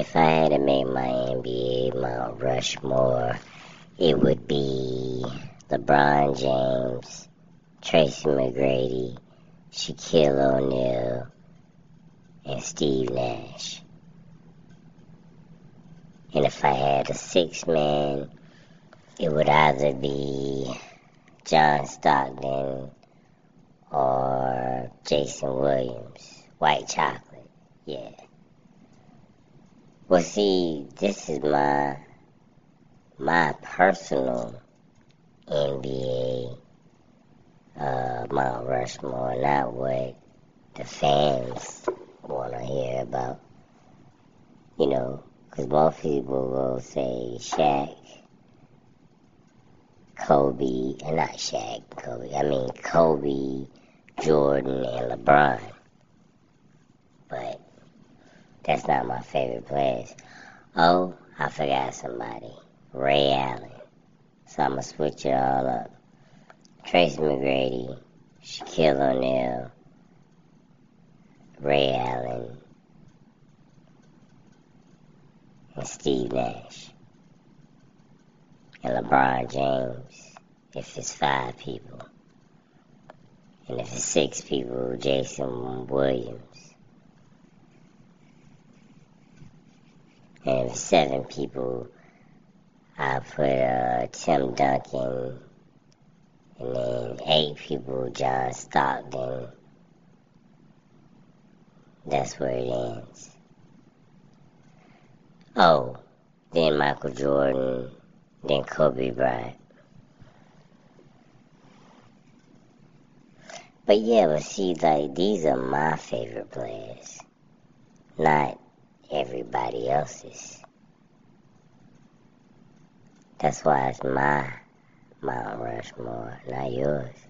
If I had to make my NBA Mount Rushmore, it would be LeBron James, Tracy McGrady, Shaquille O'Neal, and Steve Nash. And if I had a six man, it would either be John Stockton or Jason Williams. White chocolate, yeah. Well, see, this is my my personal NBA uh, Mount Rushmore, not what the fans want to hear about. You know, because most people will say Shaq, Kobe, and not Shaq, Kobe. I mean Kobe, Jordan, and LeBron. That's not my favorite players. Oh, I forgot somebody. Ray Allen. So I'm going to switch it all up. Tracy McGrady, Shaquille O'Neal, Ray Allen, and Steve Nash. And LeBron James, if it's five people. And if it's six people, Jason Williams. And seven people, I put uh, Tim Duncan. And then eight people, John Stockton. That's where it ends. Oh, then Michael Jordan, then Kobe Bryant. But yeah, but see, like, these are my favorite players, not everybody else's. That's why it's my Mount Rushmore, not yours.